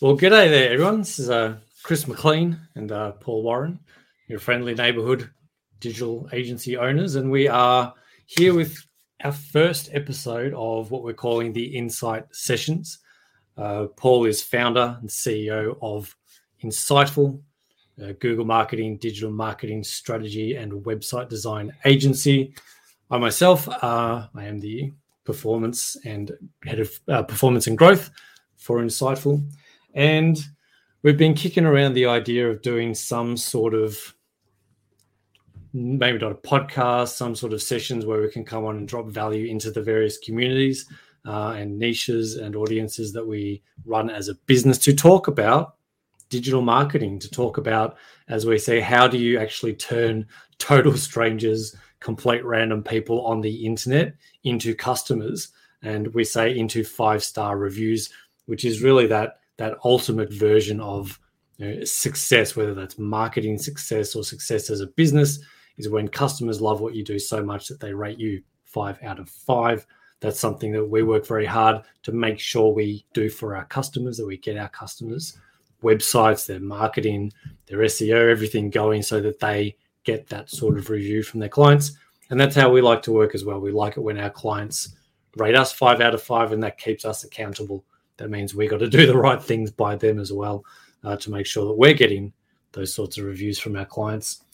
Well, g'day there, everyone. This is uh, Chris McLean and uh, Paul Warren, your friendly neighborhood digital agency owners, and we are here with our first episode of what we're calling the Insite Sessions. Uh, Paul is founder and CEO of Insiteful, a Google marketing, digital marketing strategy, and website design agency. I myself, uh, I am the performance and head of uh, performance and growth for Insiteful, and we've been kicking around the idea of doing some sort of maybe not a podcast, some sort of sessions where we can come on and drop value into the various communities uh, and niches and audiences that we run as a business to talk about digital marketing, to talk about, as we say, how do you actually turn total strangers, complete random people on the internet into customers, and we say into five star reviews, which is really that that ultimate version of you know, success, whether that's marketing success or success as a business is when customers love what you do so much that they rate you five out of five. That's something that we work very hard to make sure we do for our customers, that we get our customers' websites, their marketing, their SEO, everything going so that they get that sort of review from their clients. And that's how we like to work as well. We like it when our clients rate us five out of five, and that keeps us accountable. That means we got to do the right things by them as well uh, to make sure that we're getting those sorts of reviews from our clients.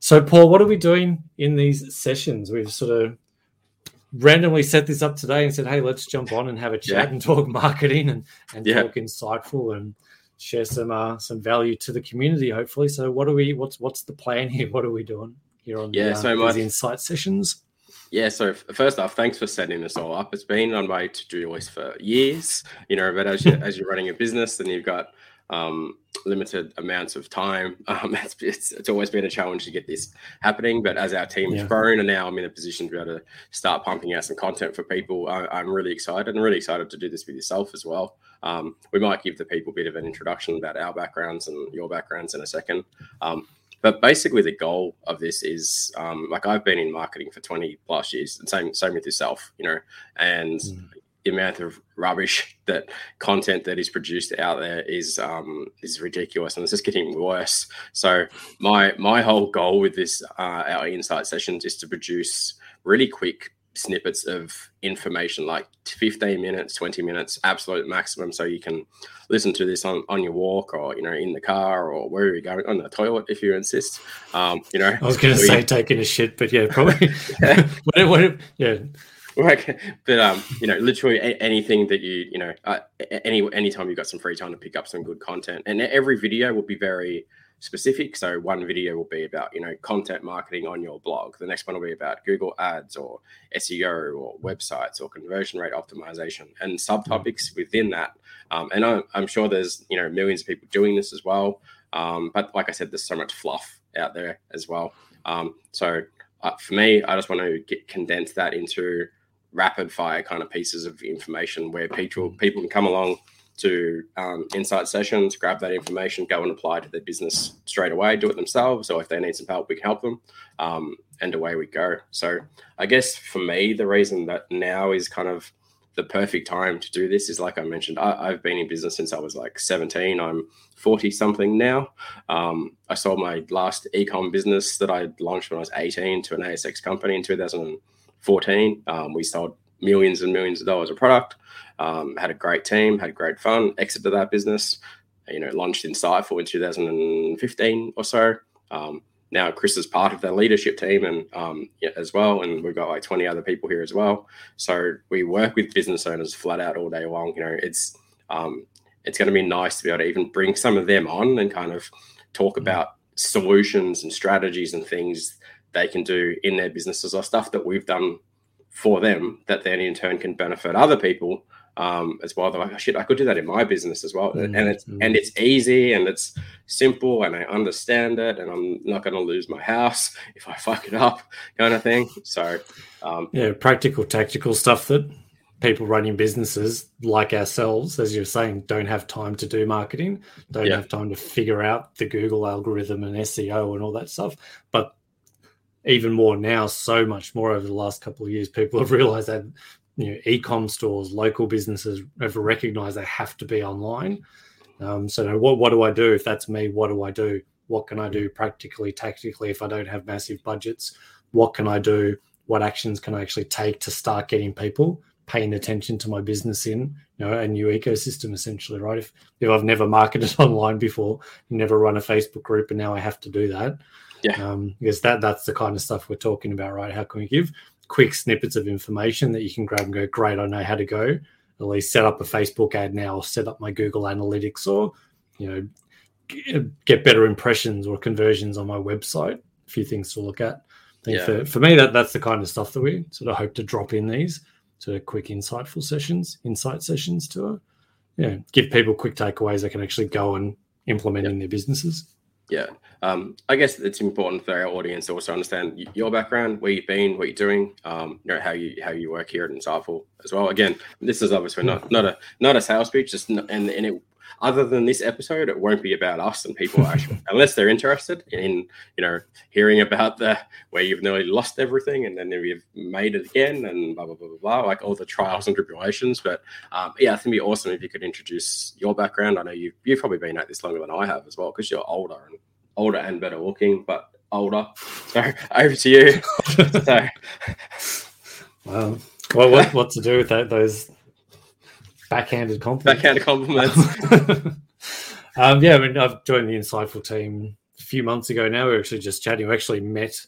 So, Paul, what are we doing in these sessions? We've sort of randomly set this up today and said, "Hey, let's jump on and have a chat yeah. and talk marketing and and yeah. talk Insiteful and share some uh, some value to the community, hopefully." So, what are we? What's what's the plan here? What are we doing here on yeah, the, uh, so my, Insite Sessions? Yeah, so first off, thanks for setting this all up. It's been on my to-do list for years, you know. But as you as you're running a business, and you've got um, limited amounts of time. Um, it's, it's, it's, always been a challenge to get this happening. But as our team has grown and now I'm in a position to be able to start pumping out some content for people, I, am really excited and really excited to do this with yourself as well. Um, we might give the people a bit of an introduction about our backgrounds and your backgrounds in a second. Um, but basically, the goal of this is um, like I've been in marketing for 20 plus years, and same same with yourself, you know. And mm the amount of rubbish that content that is produced out there is um, is ridiculous, and it's just getting worse. So my my whole goal with this uh, our Insite Sessions is to produce really quick snippets of information like 15 minutes 20 minutes absolute maximum. So you can listen to this on, on your walk or you know in the car or wherever you're going on the toilet if you insist. Um you know. I was going to say taking a shit but yeah probably. Yeah. what, what, yeah. Like, but um, you know, literally anything that you, you know, uh, any anytime you've got some free time to pick up some good content, and every video will be very specific. So one video will be about you know content marketing on your blog. The next one will be about Google Ads or SEO or websites or conversion rate optimization and subtopics within that. Um, and I'm, I'm, sure there's you know millions of people doing this as well. Um, but like I said, there's so much fluff out there as well. Um, so uh, for me, I just want to get condense that into rapid fire kind of pieces of information where people people can come along to um, Insite Sessions, grab that information, go and apply to their business straight away, do it themselves, or if they need some help, we can help them, um, and away we go. So I guess for me, the reason that now is kind of the perfect time to do this is like I mentioned, I, have been in business since I was like 17. I'm 40 something now. Um, I sold my last ecom business that I launched when I was 18 to an ASX company in 2014. Um, we sold millions and millions of dollars of product, um, had a great team, had great fun, exited that business, you know, launched Insiteful in 2015 or so. Um, now Chris is part of the leadership team and um, yeah, as well, and we've got like 20 other people here as well. So we work with business owners flat out all day long. You know, it's um, it's going to be nice to be able to even bring some of them on and kind of talk mm-hmm. about solutions and strategies and things they can do in their businesses or stuff that we've done for them that then in turn can benefit other people um, as well. They're like, oh, shit, I could do that in my business as well, mm-hmm. and it's mm-hmm. and it's easy and it's simple, and I understand it, and I'm not going to lose my house if I fuck it up, kind of thing. So, um, yeah, practical, tactical stuff that people running businesses like ourselves, as you're saying, don't have time to do marketing, don't yeah. have time to figure out the Google algorithm and SEO and all that stuff, but even more now, so much more over the last couple of years, people have realized that you know, e-com stores, local businesses have recognized they have to be online. Um, so what what do I do if that's me? What do I do? What can I do practically, tactically if I don't have massive budgets? What can I do? What actions can I actually take to start getting people paying attention to my business in you know a new ecosystem essentially right if if i've never marketed online before never run a facebook group and now i have to do that yeah. Um because that that's the kind of stuff we're talking about right? How can we give quick snippets of information that you can grab and go great i know how to go. At least set up a facebook ad now or set up my google analytics or you know get better impressions or conversions on my website. A few things to look at. I think Yeah. for, for me that that's the kind of stuff that we sort of hope to drop in these sort of quick insightful sessions, Insite Sessions to uh, yeah, give people quick takeaways they can actually go and implement in their businesses. Yeah. Um, I guess it's important for our audience to also understand your background, where you've been, what you're doing, um, you know, how you how you work here at Insiteful as well. Again, this is obviously not not a not a sales pitch, just and and it other than this episode, it won't be about us and people actually unless they're interested in you know hearing about the where you've nearly lost everything and then you've made it again and blah blah blah blah blah like all the trials and tribulations. But um, yeah, I think it'd be awesome if you could introduce your background. I know you've you've probably been at this longer than I have as well because you're older and older and better looking, but older. So over to you. so Wow. Well, what, what to do with that? Those backhanded compliments. backhand compliments. um, yeah, I mean, I've joined the Insiteful team a few months ago. Now we're actually just chatting. We actually met.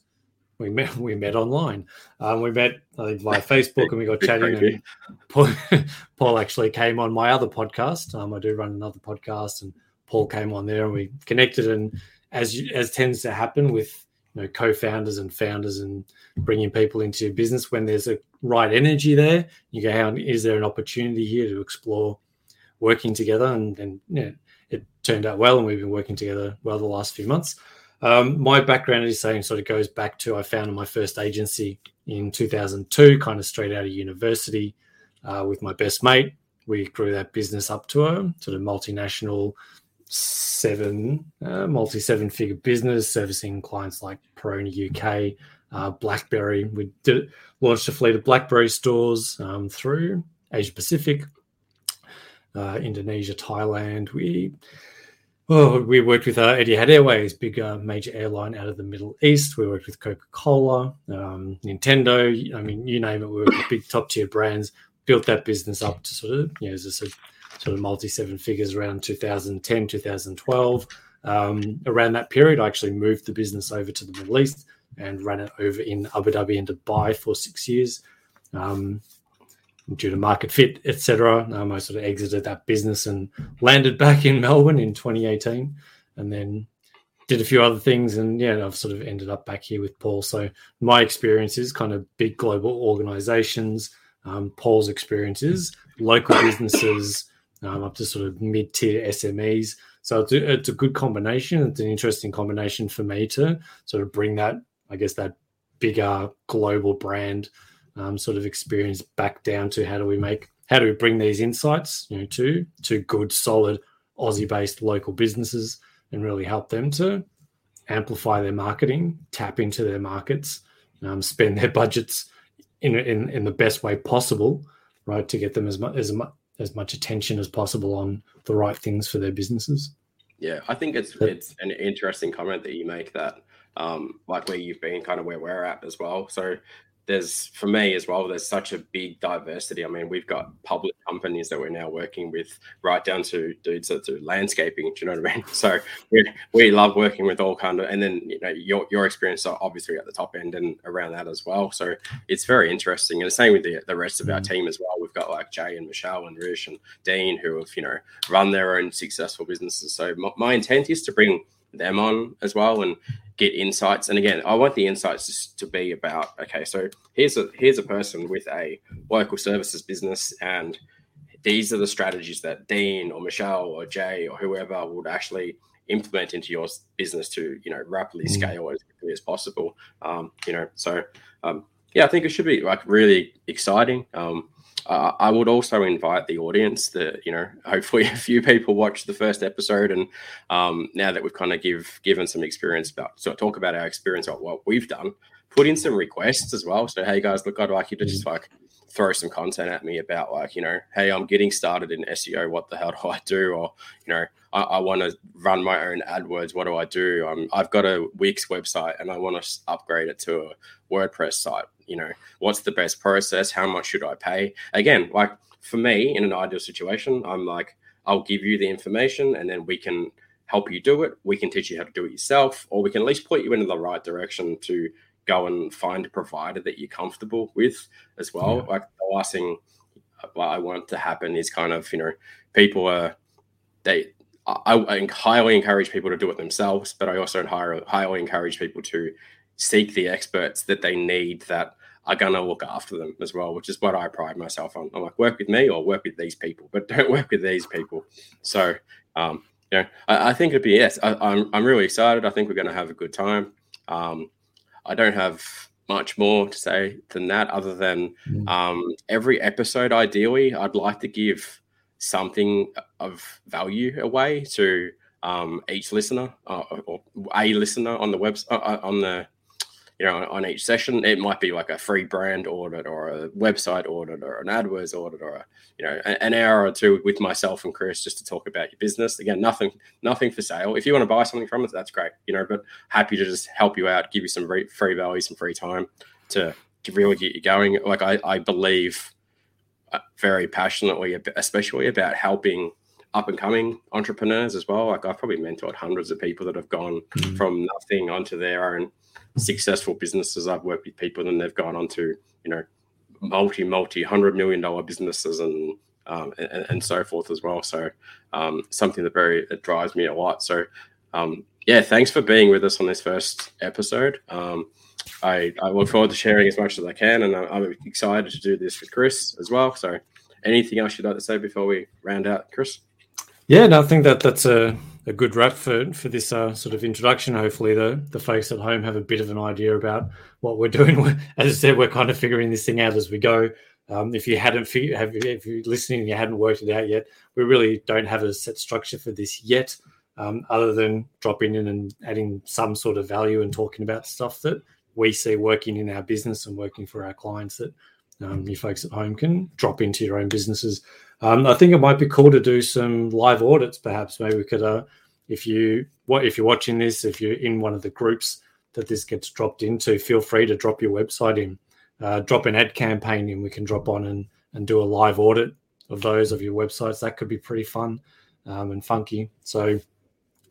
We met. We met online. Um, we met I think via Facebook, and we got chatting. And Paul, Paul actually came on my other podcast. Um, I do run another podcast, and Paul came on there, and we connected. And as you, as tends to happen with you know co-founders and founders and bringing people into your business, when there's a right energy there, you go, "How is there an opportunity here to explore working together?" And then yeah, it turned out well, and we've been working together well the last few months. Um, my background is saying sort of goes back to I founded my first agency in 2002, kind of straight out of university uh, with my best mate. We grew that business up to a sort of multinational seven, uh, multi seven figure business servicing clients like Peroni UK, uh, BlackBerry. We did launched a fleet of BlackBerry stores um, through Asia Pacific, uh, Indonesia, Thailand. We Oh, we worked with uh, Etihad Airways, big uh, major airline out of the Middle East. We worked with Coca Cola, um, Nintendo. I mean, you name it. We worked with big top tier brands. Built that business up to sort of, you know, as said, sort of multi seven figures around 2010, 2012. Um, around that period, I actually moved the business over to the Middle East and ran it over in Abu Dhabi and Dubai for six years. Um, due to market fit, etc. Um, I sort of exited that business and landed back in Melbourne in 2018, and then did a few other things. And yeah, I've sort of ended up back here with Paul. So my experience is kind of big global organizations. Um, Paul's experiences, local businesses, um, up to sort of mid-tier SMEs. So it's a, it's a good combination. It's an interesting combination for me to sort of bring that, I guess, that bigger global brand um, sort of experience back down to how do we make how do we bring these insights you know to to good solid aussie based local businesses and really help them to amplify their marketing tap into their markets um, spend their budgets in, in in the best way possible right to get them as much as much as much attention as possible on the right things for their businesses Yeah, I think it's But- it's an interesting comment that you make that um like where you've been kind of where we're at as well. So there's for me as well, there's such a big diversity. I mean, we've got public companies that we're now working with, right down to dudes that do landscaping. Do you know what I mean? So we, we love working with all kind of, and then you know your your experience are obviously at the top end and around that as well. So it's very interesting, and the same with the the rest of our Mhm. team as well. We've got like Jay and Michelle and Rish and Dean who have you know run their own successful businesses. So my, my intent is to bring them on as well and get insights. And again, I want the insights just to be about okay, so here's a here's a person with a local services business and these are the strategies that Dean or Michelle or Jay or whoever would actually implement into your business to you know rapidly Mm. scale as quickly as possible. Um, you know, so um, yeah, I think it should be like really exciting. Um, uh, I would also invite the audience that you know, hopefully a few people watch the first episode, and um, now that we've kind of give given some experience about, so talk about our experience of what we've done, put in some requests as well. So hey guys, look, I'd like you to just like throw some content at me about like you know hey i'm getting started in seo what the hell do i do? Or you know i, I want to run my own adwords what do i do? Um, i've got a wix website and i want to upgrade it to a wordpress site you know what's the best process how much should i pay again like for me in an ideal situation i'm like i'll give you the information and then we can help you do it we can teach you how to do it yourself or we can at least point you in the right direction to go and find a provider that you're comfortable with as well. Yeah. Like the last thing I want to happen is kind of, you know, people are, they, I, I highly encourage people to do it themselves, but I also highly encourage people to seek the experts that they need that are going to look after them as well, which is what I pride myself on. I'm like, work with me or work with these people, but don't work with these people. So, um, you know, I, I think it'd be yes. I, am I'm, I'm really excited. I think we're going to have a good time. Um, I don't have much more to say than that, other than mm. um, every episode, ideally, I'd like to give something of value away to um, each listener uh, or a listener on the website uh, uh, on the you know, on each session. It might be like a free brand audit or a website audit or an AdWords audit or a, you know, an hour or two with myself and Chris just to talk about your business. Again, nothing, nothing for sale. If you want to buy something from us, that's great, you know, but happy to just help you out, give you some free value, some free time to, to really get you going. Like I, I believe uh, very passionately, especially about helping up and coming entrepreneurs as well. Like I've probably mentored hundreds of people that have gone mm-hmm. from nothing onto their own successful businesses. I've worked with people and they've gone on to, you know, multi, multi hundred million dollar businesses and, um, and, and, so forth as well. So um, something that very, it drives me a lot. So um, yeah, thanks for being with us on this first episode. Um, I, I look forward to sharing as much as I can, and I'm excited to do this with Chris as well. So, anything else you'd like to say before we round out, Chris? Yeah, no, I think that that's a a good wrap for for this uh, sort of introduction. Hopefully, the the folks at home have a bit of an idea about what we're doing. As I said, we're kind of figuring this thing out as we go. Um, if you hadn't have, if you're listening and you hadn't worked it out yet, we really don't have a set structure for this yet, um, other than dropping in and adding some sort of value and talking about stuff that we see working in our business and working for our clients that um, you folks at home can drop into your own businesses. Um, I think it might be cool to do some live audits. Perhaps maybe we could, uh, if you what if you're watching this, if you're in one of the groups that this gets dropped into, feel free to drop your website in, uh, drop an ad campaign in. We can drop on and and do a live audit of those of your websites. That could be pretty fun um, and funky. So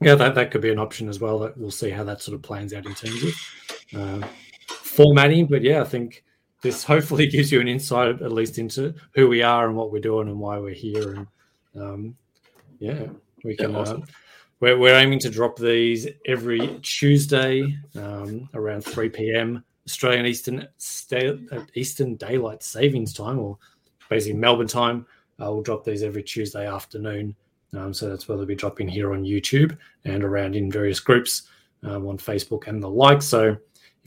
yeah, that that could be an option as well. That we'll see how that sort of plans out in terms of uh, formatting. But yeah, I think this hopefully gives you an insight at least into who we are and what we're doing and why we're here. And um, yeah, we can. Yeah, awesome. uh, we're, we're aiming to drop these every Tuesday um, around 3 p.m. Australian Eastern uh, Eastern Daylight Savings Time, or basically Melbourne time. Uh, we'll drop these every Tuesday afternoon. Um, so that's where they'll be dropping here on YouTube and around in various groups um, on Facebook and the like. So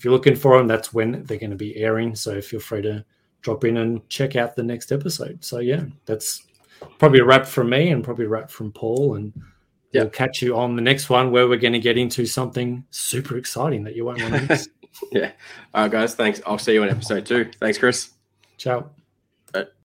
if you're looking for them, that's when they're going to be airing. So feel free to drop in and check out the next episode. So yeah, that's probably a wrap from me and probably a wrap from Paul. And yep. we'll catch you on the next one where we're going to get into something super exciting that you won't want to miss. yeah. All right, guys. Thanks. I'll see you in episode two. Thanks, Chris. Ciao.